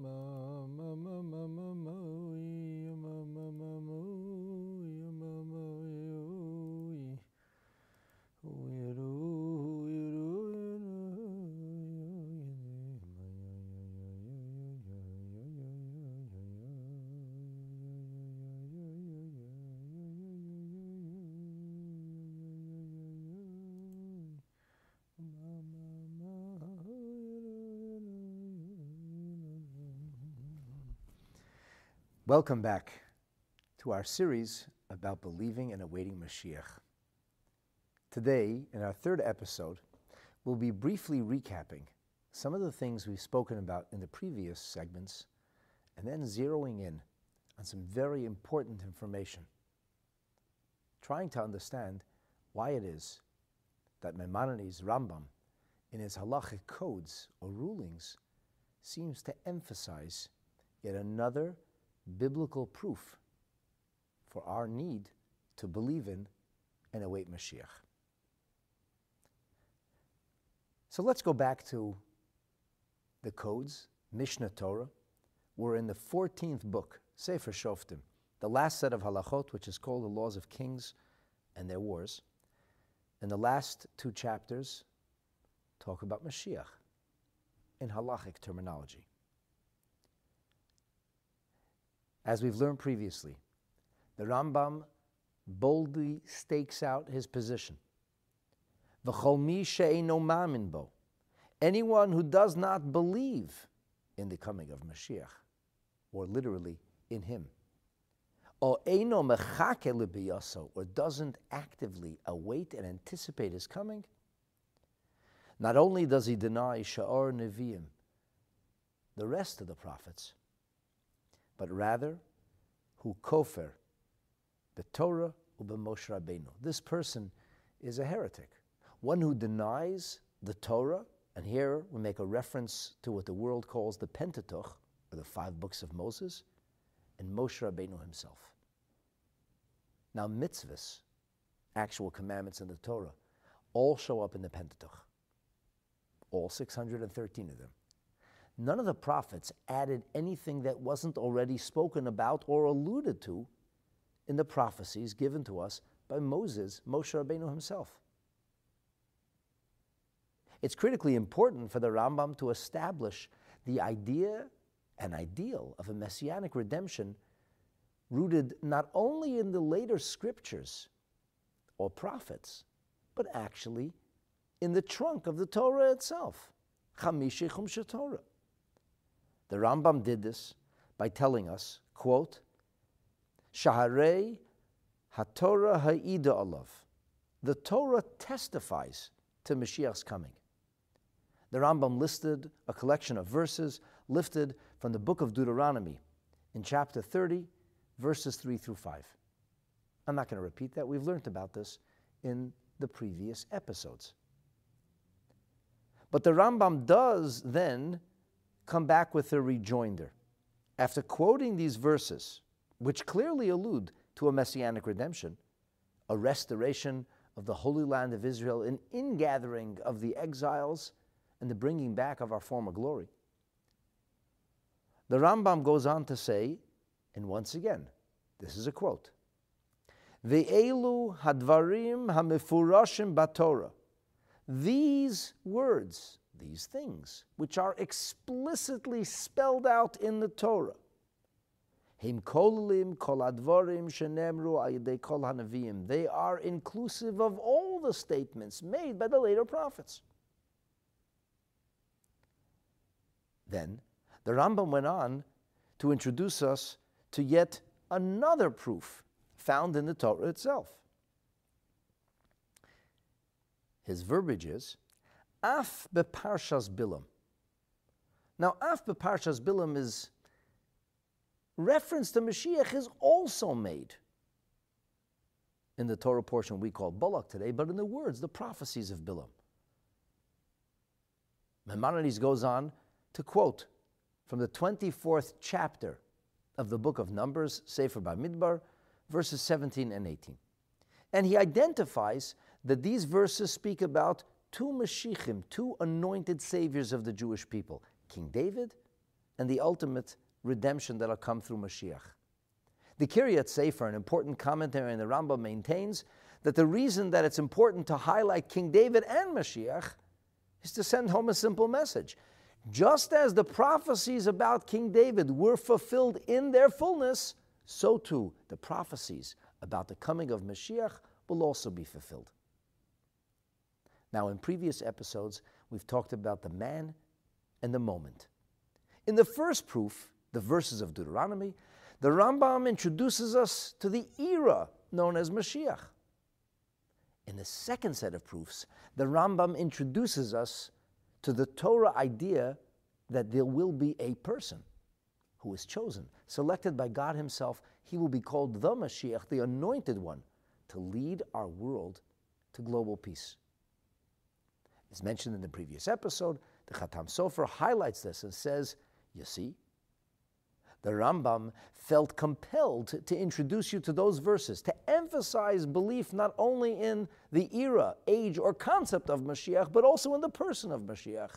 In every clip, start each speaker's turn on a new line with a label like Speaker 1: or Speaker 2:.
Speaker 1: Ma
Speaker 2: Welcome back to our series about believing and awaiting Mashiach. Today, in our third episode, we'll be briefly recapping some of the things we've spoken about in the previous segments and then zeroing in on some very important information, trying to understand why it is that Maimonides Rambam, in his halachic codes or rulings, seems to emphasize yet another biblical proof for our need to believe in and await Mashiach. So let's go back to the codes, Mishnah Torah. We're in the 14th book, Sefer Shoftim, the last set of halachot, which is called the Laws of Kings and Their Wars. And the last two chapters talk about Mashiach in halachic terminology. As we've learned previously, the Rambam boldly stakes out his position. Anyone who does not believe in the coming of Mashiach, or literally in him, or or doesn't actively await and anticipate his coming, not only does he deny Sha'ar Nevi'im, the rest of the prophets, but rather who kofer the Torah ube Moshe Rabbeinu. This person is a heretic, one who denies the Torah, and here we make a reference to what the world calls the Pentateuch, or the five books of Moses, and Moshe Rabbeinu himself. Now, mitzvahs, actual commandments in the Torah, all show up in the Pentateuch, all 613 of them. None of the prophets added anything that wasn't already spoken about or alluded to in the prophecies given to us by Moses, Moshe Rabbeinu himself. It's critically important for the Rambam to establish the idea and ideal of a messianic redemption rooted not only in the later scriptures or prophets, but actually in the trunk of the Torah itself, Chamishi Chumsha Torah. The Rambam did this by telling us, quote, Shaharei HaTorah Ha'ida Alav. The Torah testifies to Mashiach's coming. The Rambam listed a collection of verses lifted from the book of Deuteronomy in chapter 30, verses 3 through 5. I'm not going to repeat that. We've learned about this in the previous episodes. But the Rambam does then come back with a rejoinder. After quoting these verses, which clearly allude to a messianic redemption, a restoration of the Holy Land of Israel, an ingathering of the exiles, and the bringing back of our former glory. The Rambam goes on to say, and once again, this is a quote, Ve'elu hadvarim hamefurashim batorah. These words these things, which are explicitly spelled out in the Torah. They are inclusive of all the statements made by the later prophets. Then the Rambam went on to introduce us to yet another proof found in the Torah itself. His verbiage is Af beparshas Bilam. Now, Af beparshas Bilam is reference to Mashiach is also made in the Torah portion we call Balak today, but in the words, the prophecies of Bilam. Maimonides goes on to quote from the 24th chapter of the book of Numbers, Sefer Bamidbar, verses 17 and 18. And he identifies that these verses speak about two Mashiachim, two anointed saviors of the Jewish people, King David and the ultimate redemption that'll come through Mashiach. The Kiryat Sefer, an important commentary in the Rambam, maintains that the reason that it's important to highlight King David and Mashiach is to send home a simple message. Just as the prophecies about King David were fulfilled in their fullness, so too the prophecies about the coming of Mashiach will also be fulfilled. Now, in previous episodes, we've talked about the man and the moment. In the first proof, the verses of Deuteronomy, the Rambam introduces us to the era known as Mashiach. In the second set of proofs, the Rambam introduces us to the Torah idea that there will be a person who is chosen, selected by God Himself. He will be called the Mashiach, the anointed one, to lead our world to global peace. As mentioned in the previous episode, the Khatam Sofer highlights this and says, You see, the Rambam felt compelled to introduce you to those verses, to emphasize belief not only in the era, age, or concept of Mashiach, but also in the person of Mashiach,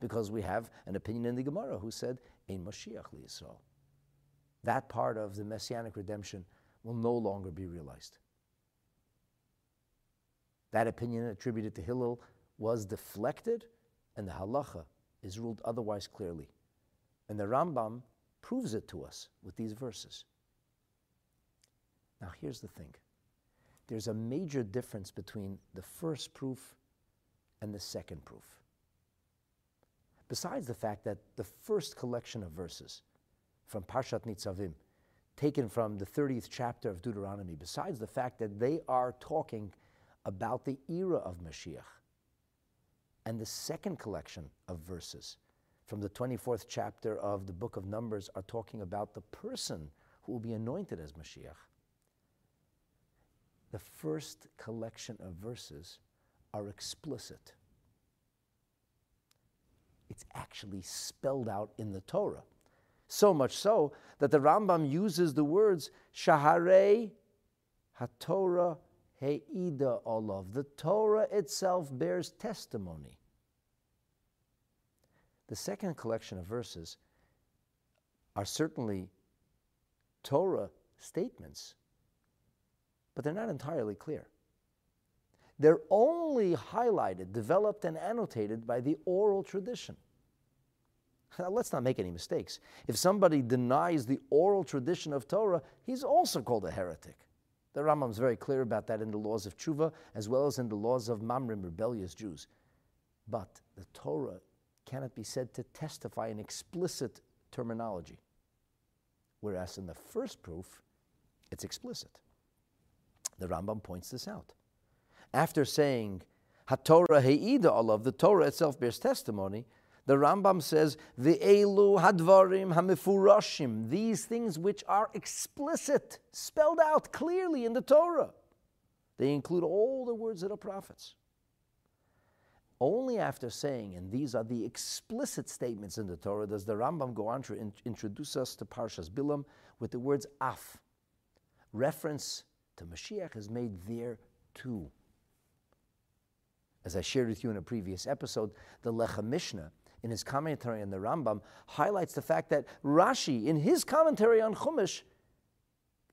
Speaker 2: because we have an opinion in the Gemara who said, Ein Mashiach Yisrael. That part of the messianic redemption will no longer be realized. That opinion attributed to Hillel was deflected, and the halacha is ruled otherwise clearly. And the Rambam proves it to us with these verses. Now, here's the thing there's a major difference between the first proof and the second proof. Besides the fact that the first collection of verses from Parshat Nitzavim, taken from the 30th chapter of Deuteronomy, besides the fact that they are talking about the era of Mashiach, and the second collection of verses from the 24th chapter of the book of Numbers are talking about the person who will be anointed as Mashiach. The first collection of verses are explicit. It's actually spelled out in the Torah. So much so that the Rambam uses the words Shaharei HaTorah He'ida Olav. The Torah itself bears testimony. The second collection of verses are certainly Torah statements, but they're not entirely clear. They're only highlighted, developed, and annotated by the oral tradition. Now, let's not make any mistakes. If somebody denies the oral tradition of Torah, he's also called a heretic. The Rambam is very clear about that in the laws of Tshuva, as well as in the laws of Mamrim, rebellious Jews. But the Torah cannot be said to testify in explicit terminology. Whereas in the first proof, it's explicit. The Rambam points this out. After saying, HaTorah He'ida Allah, the Torah itself bears testimony, the Rambam says, Ve'elu hadvarim hamifurashim, these things which are explicit, spelled out clearly in the Torah. They include all the words of the prophets. Only after saying, and these are the explicit statements in the Torah, does the Rambam go on to in, introduce us to Parshas Bilam with the words af. Reference to Mashiach is made there too. As I shared with you in a previous episode, the Lechem Mishnah, in his commentary on the Rambam, highlights the fact that Rashi, in his commentary on Chumash,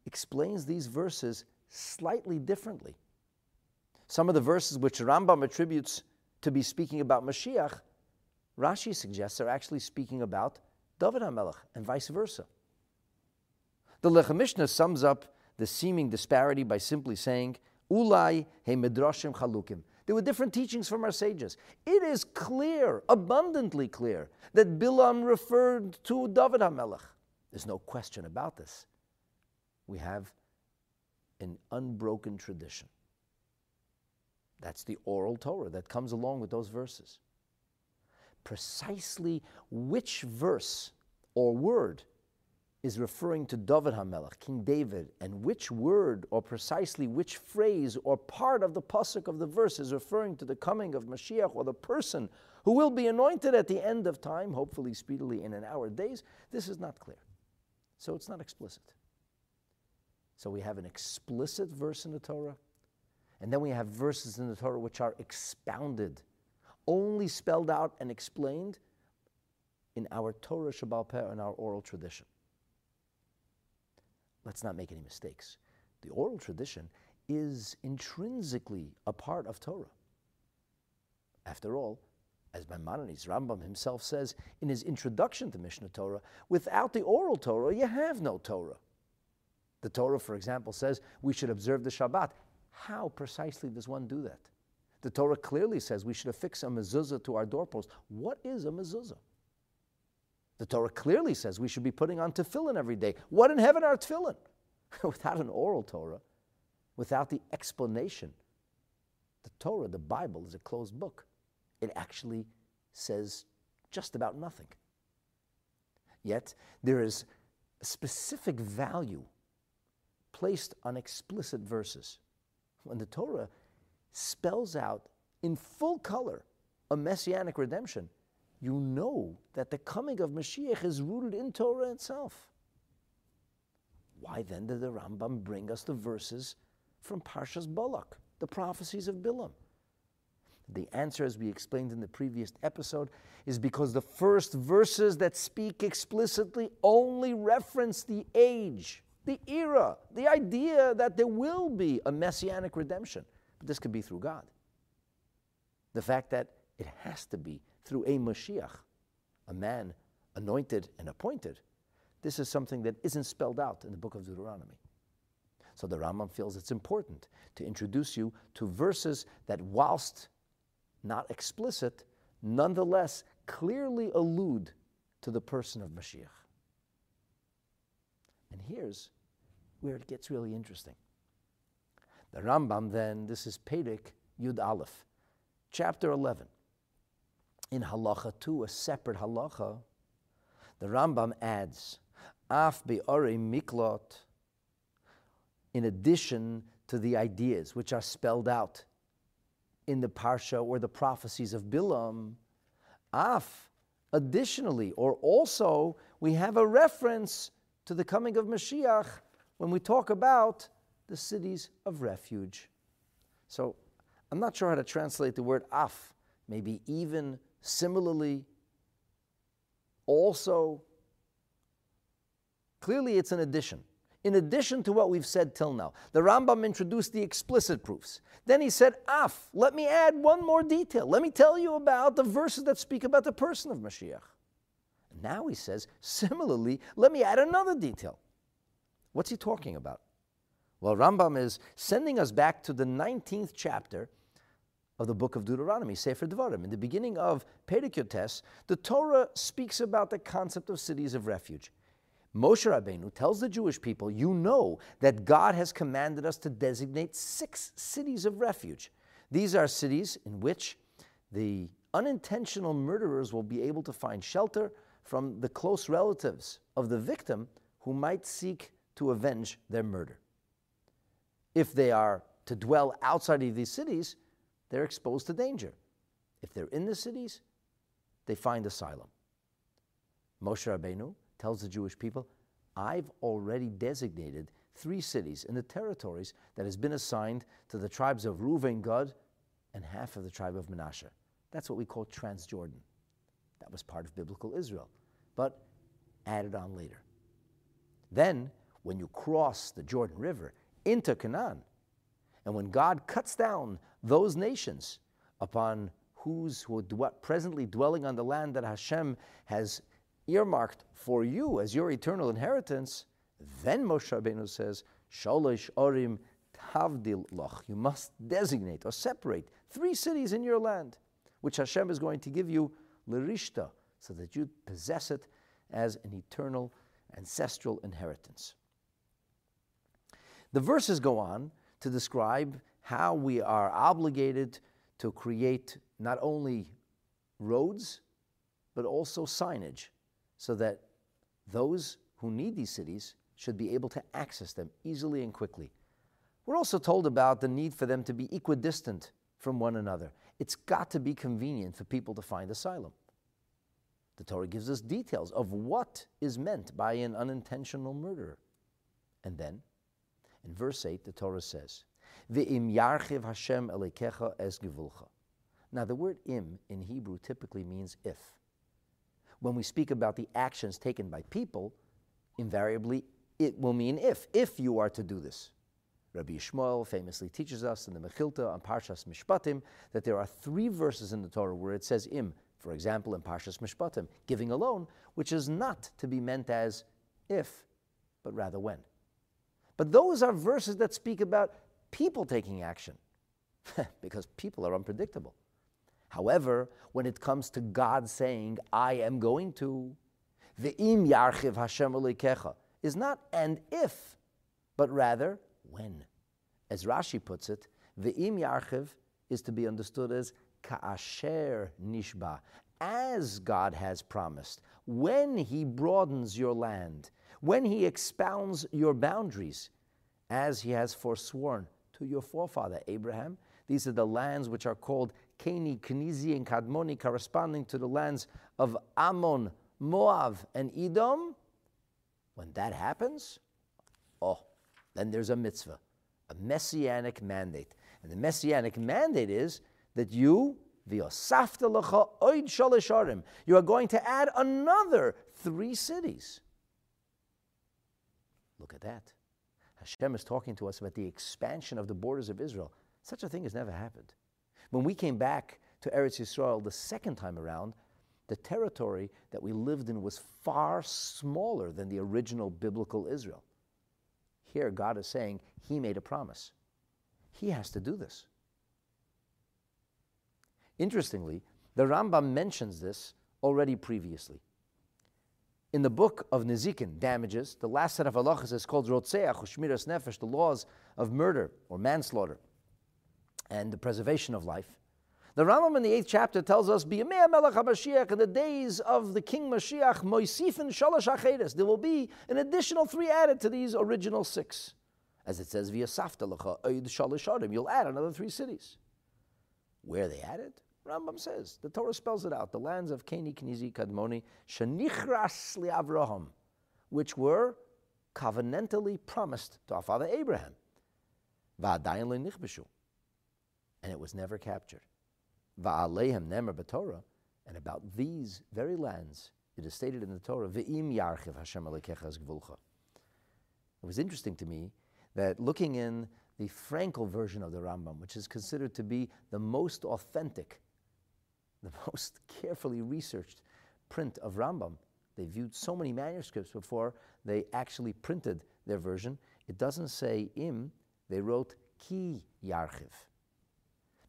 Speaker 2: explains these verses slightly differently. Some of the verses which Rambam attributes to be speaking about Mashiach, Rashi suggests they're actually speaking about David HaMelech and vice versa. The Lechem Mishnah sums up the seeming disparity by simply saying, Ulai he midrashim chalukim. There were different teachings from our sages. It is clear, abundantly clear, that Bilam referred to David HaMelech. There's no question about this. We have an unbroken tradition. That's the oral Torah that comes along with those verses. Precisely which verse or word is referring to David HaMelech, King David, and which word or precisely which phrase or part of the pasuk of the verse is referring to the coming of Mashiach or the person who will be anointed at the end of time, hopefully speedily in an hour days, this is not clear. So it's not explicit. So we have an explicit verse in the Torah and then we have verses in the Torah which are expounded, only spelled out and explained in our Torah Shabbal Peh and our oral tradition. Let's not make any mistakes. The oral tradition is intrinsically a part of Torah. After all, as Maimonides, Rambam himself says in his introduction to Mishnah Torah, without the oral Torah, you have no Torah. The Torah, for example, says we should observe the Shabbat. How precisely does one do that? The Torah clearly says we should affix a mezuzah to our doorpost. What is a mezuzah? The Torah clearly says we should be putting on tefillin every day. What in heaven are tefillin? without an oral Torah, without the explanation, the Torah, the Bible, is a closed book. It actually says just about nothing. Yet there is a specific value placed on explicit verses. When the Torah spells out in full color a messianic redemption, you know that the coming of Mashiach is rooted in Torah itself. Why then did the Rambam bring us the verses from Parshas Balak, the prophecies of Bilam? The answer, as we explained in the previous episode, is because the first verses that speak explicitly only reference the age, the era, the idea that there will be a messianic redemption. But this could be through God. The fact that it has to be through a Mashiach, a man anointed and appointed, this is something that isn't spelled out in the book of Deuteronomy. So the Rambam feels it's important to introduce you to verses that, whilst not explicit, nonetheless clearly allude to the person of Mashiach. And here's where it gets really interesting. The Rambam then, this is Perek Yud Aleph, chapter 11. In Halacha 2, a separate halacha, the Rambam adds, Af be'ore miklot, in addition to the ideas which are spelled out in the Parsha or the prophecies of Bilam, Af, additionally, or also, we have a reference to the coming of Mashiach when we talk about the cities of refuge. So I'm not sure how to translate the word Af, maybe even, similarly, also. Clearly, it's an addition in addition to what we've said till now. The Rambam introduced the explicit proofs. Then he said, Af, let me add one more detail. Let me tell you about the verses that speak about the person of Mashiach. Now he says, similarly, let me add another detail. What's he talking about? Well, Rambam is sending us back to the 19th chapter of the book of Deuteronomy, Sefer Devarim. In the beginning of Perek the Torah speaks about the concept of cities of refuge. Moshe Rabbeinu tells the Jewish people, You know that God has commanded us to designate six cities of refuge. These are cities in which the unintentional murderers will be able to find shelter from the close relatives of the victim who might seek to avenge their murder. If they are to dwell outside of these cities, they're exposed to danger. If they're in the cities, they find asylum. Moshe Rabbeinu tells the Jewish people, I've already designated three cities in the territories that has been assigned to the tribes of Reuven, Gad, and half of the tribe of Manasseh. That's what we call Transjordan. That was part of biblical Israel, but added on later. Then, when you cross the Jordan River into Canaan, and when God cuts down those nations upon whose who are presently dwelling on the land that Hashem has earmarked for you as your eternal inheritance, then Moshe Rabbeinu says, Shalosh Orim Tavdil Loch. You must designate or separate three cities in your land, which Hashem is going to give you Lirishta, so that you possess it as an eternal ancestral inheritance. The verses go on to describe how we are obligated to create not only roads, but also signage so that those who need these cities should be able to access them easily and quickly. We're also told about the need for them to be equidistant from one another. It's got to be convenient for people to find asylum. The Torah gives us details of what is meant by an unintentional murderer. And then, in verse 8, the Torah says, Ve'im yarchiv Hashem elekecha es gevulcha. Now, the word im in Hebrew typically means if. when we speak about the actions taken by people, invariably it will mean if, if you are to do this. Rabbi Yishmael famously teaches us in the Mechilta on Parshas Mishpatim that there are three verses in the Torah where it says im, for example, in Parshas Mishpatim, giving alone, which is not to be meant as if, but rather when. But those are verses that speak about people taking action, because people are unpredictable. However, when it comes to God saying, I am going to, the im yarchiv Hashem is not and if, but rather when. As Rashi puts it, the im yarchiv is to be understood as ka'asher nishba, as God has promised, when He broadens your land, when He expounds your boundaries, as He has forsworn to your forefather Abraham. These are the lands which are called Keni, Kenizi, and Kadmoni, corresponding to the lands of Ammon, Moab, and Edom, when that happens, oh, then there's a mitzvah, a messianic mandate. And the messianic mandate is that you, you are going to add another three cities. Look at that. Hashem is talking to us about the expansion of the borders of Israel. Such a thing has never happened. When we came back to Eretz Yisrael the second time around, the territory that we lived in was far smaller than the original biblical Israel. Here, God is saying He made a promise. He has to do this. Interestingly, the Rambam mentions this already previously. In the book of Nezikin, damages, the last set of halachas is called Rotzeach, Ushmiras Nefesh, the laws of murder or manslaughter and the preservation of life. The Rambam in the eighth chapter tells us, "B'yamei Melech HaMashiach, in the days of the King Mashiach, Moisifin Shalosh Acheres, there will be an additional three added to these original six, as it says, "Via Saftalacha Oid Shalosh You'll add another three cities. Where they added? Rambam says the Torah spells it out: the lands of Keni, Kenizi, Kadmoni, Shanichras Avraham, which were covenantally promised to our father Abraham. And it was never captured. Va'alehem nemer b'Torah, and about these very lands, it is stated in the Torah, Ve'im yarchiv Hashem gvulcha. It was interesting to me that looking in the Frankel version of the Rambam, which is considered to be the most authentic, the most carefully researched print of Rambam, they viewed so many manuscripts before they actually printed their version. It doesn't say im, they wrote ki yarchiv.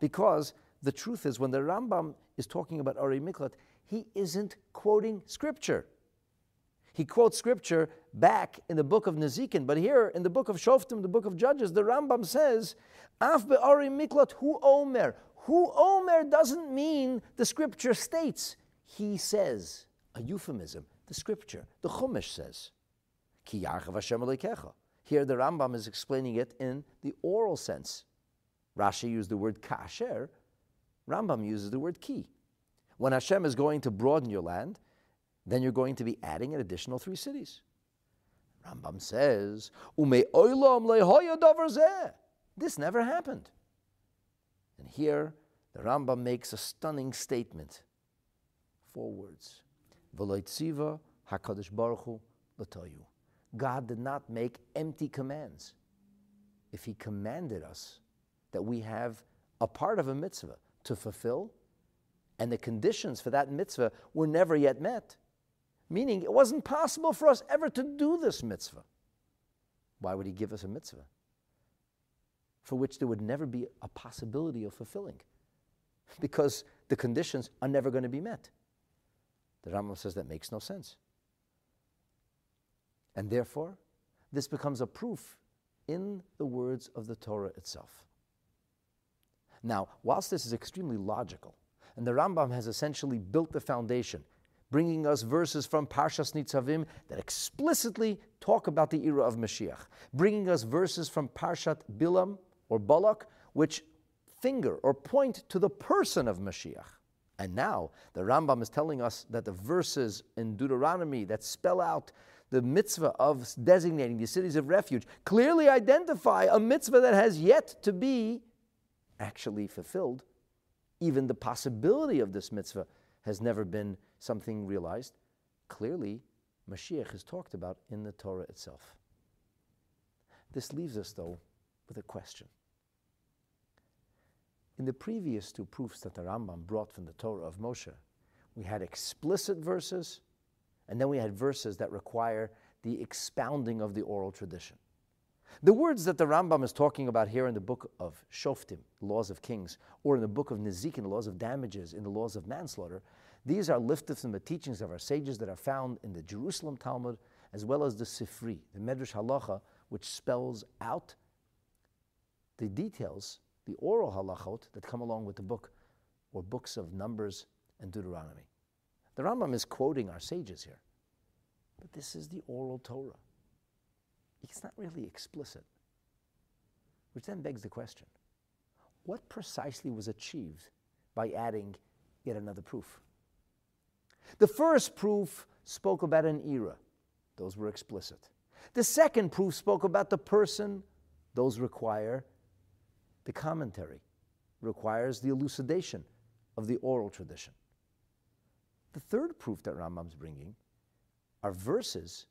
Speaker 2: Because the truth is, when the Rambam is talking about Ari Miklat, he isn't quoting scripture. He quotes scripture back in the book of Nezikin, but here in the book of Shoftim, the book of Judges, the Rambam says, Af Ari Miklat hu omer. Hu omer doesn't mean the scripture states. He says, a euphemism. The scripture, the Chumash says, Ki Hashem Here the Rambam is explaining it in the oral sense. Rashi used the word kasher, Rambam uses the word ki. When Hashem is going to broaden your land, then you're going to be adding an additional three cities. Rambam says, This never happened. And here, the Rambam makes a stunning statement. Four words. HaKadosh Baruch Hu God did not make empty commands. If He commanded us, that we have a part of a mitzvah to fulfill, and the conditions for that mitzvah were never yet met. Meaning, it wasn't possible for us ever to do this mitzvah. Why would he give us a mitzvah? For which there would never be a possibility of fulfilling. Because the conditions are never going to be met. The Rambam says that makes no sense. And therefore, this becomes a proof in the words of the Torah itself. Now, whilst this is extremely logical, and the Rambam has essentially built the foundation, bringing us verses from Parshas Nitzavim that explicitly talk about the era of Mashiach, bringing us verses from Parshat Bilam or Balak, which finger or point to the person of Mashiach. And now the Rambam is telling us that the verses in Deuteronomy that spell out the mitzvah of designating the cities of refuge clearly identify a mitzvah that has yet to be actually fulfilled, even the possibility of this mitzvah has never been something realized. clearly Mashiach is talked about in the Torah itself. This leaves us, though, with a question. In the previous two proofs that the Rambam brought from the Torah of Moshe, we had explicit verses, and then we had verses that require the expounding of the oral tradition. The words that the Rambam is talking about here in the book of Shoftim, laws of kings, or in the book of Nezikin, laws of damages, in the laws of manslaughter, these are lifted from the teachings of our sages that are found in the Jerusalem Talmud, as well as the Sifri, the Medrash Halacha, which spells out the details, the oral halachot that come along with the book, or books of Numbers and Deuteronomy. The Rambam is quoting our sages here, but this is the oral Torah it's not really explicit. Which then begs the question what precisely was achieved by adding yet another proof? The first proof spoke about an era, those were explicit. The second proof spoke about the person, those require the commentary, requires the elucidation of the oral tradition. The third proof that Rambam's bringing are verses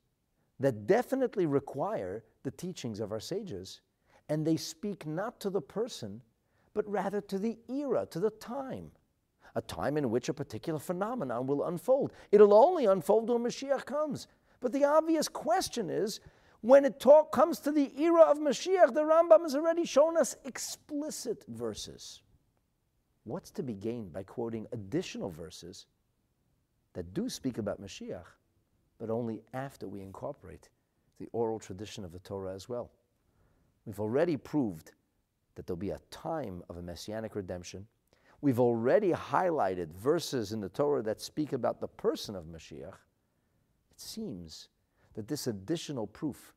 Speaker 2: that definitely require the teachings of our sages, and they speak not to the person, but rather to the era, to the time, a time in which a particular phenomenon will unfold. It'll only unfold when Mashiach comes. But the obvious question is when it talk, comes to the era of Mashiach, the Rambam has already shown us explicit verses. What's to be gained by quoting additional verses that do speak about Mashiach? But only after we incorporate the oral tradition of the Torah as well. We've already proved that there'll be a time of a messianic redemption. We've already highlighted verses in the Torah that speak about the person of Mashiach. It seems that this additional proof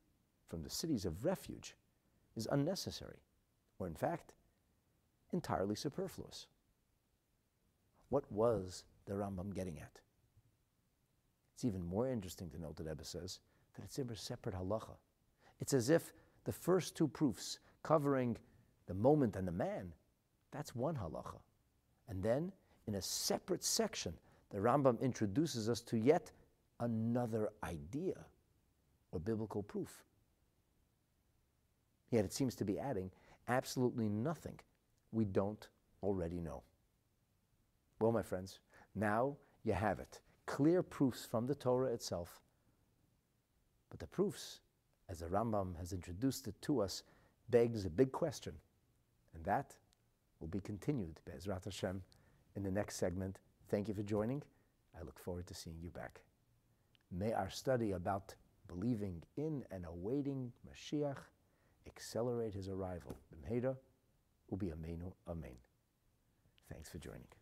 Speaker 2: from the cities of refuge is unnecessary, or in fact, entirely superfluous. What was the Rambam getting at? It's even more interesting to note that Rebbe says that it's in a separate halacha. It's as if the first two proofs covering the moment and the man, that's one halacha. And then in a separate section, the Rambam introduces us to yet another idea or biblical proof. Yet it seems to be adding absolutely nothing we don't already know. Well, my friends, now you have it clear proofs from the Torah itself. But the proofs, as the Rambam has introduced it to us, begs a big question. And that will be continued, Be'ezrat Hashem, in the next segment. Thank you for joining. I look forward to seeing you back. May our study about believing in and awaiting Mashiach accelerate his arrival. B'mheira ubi amenu amen. Thanks for joining.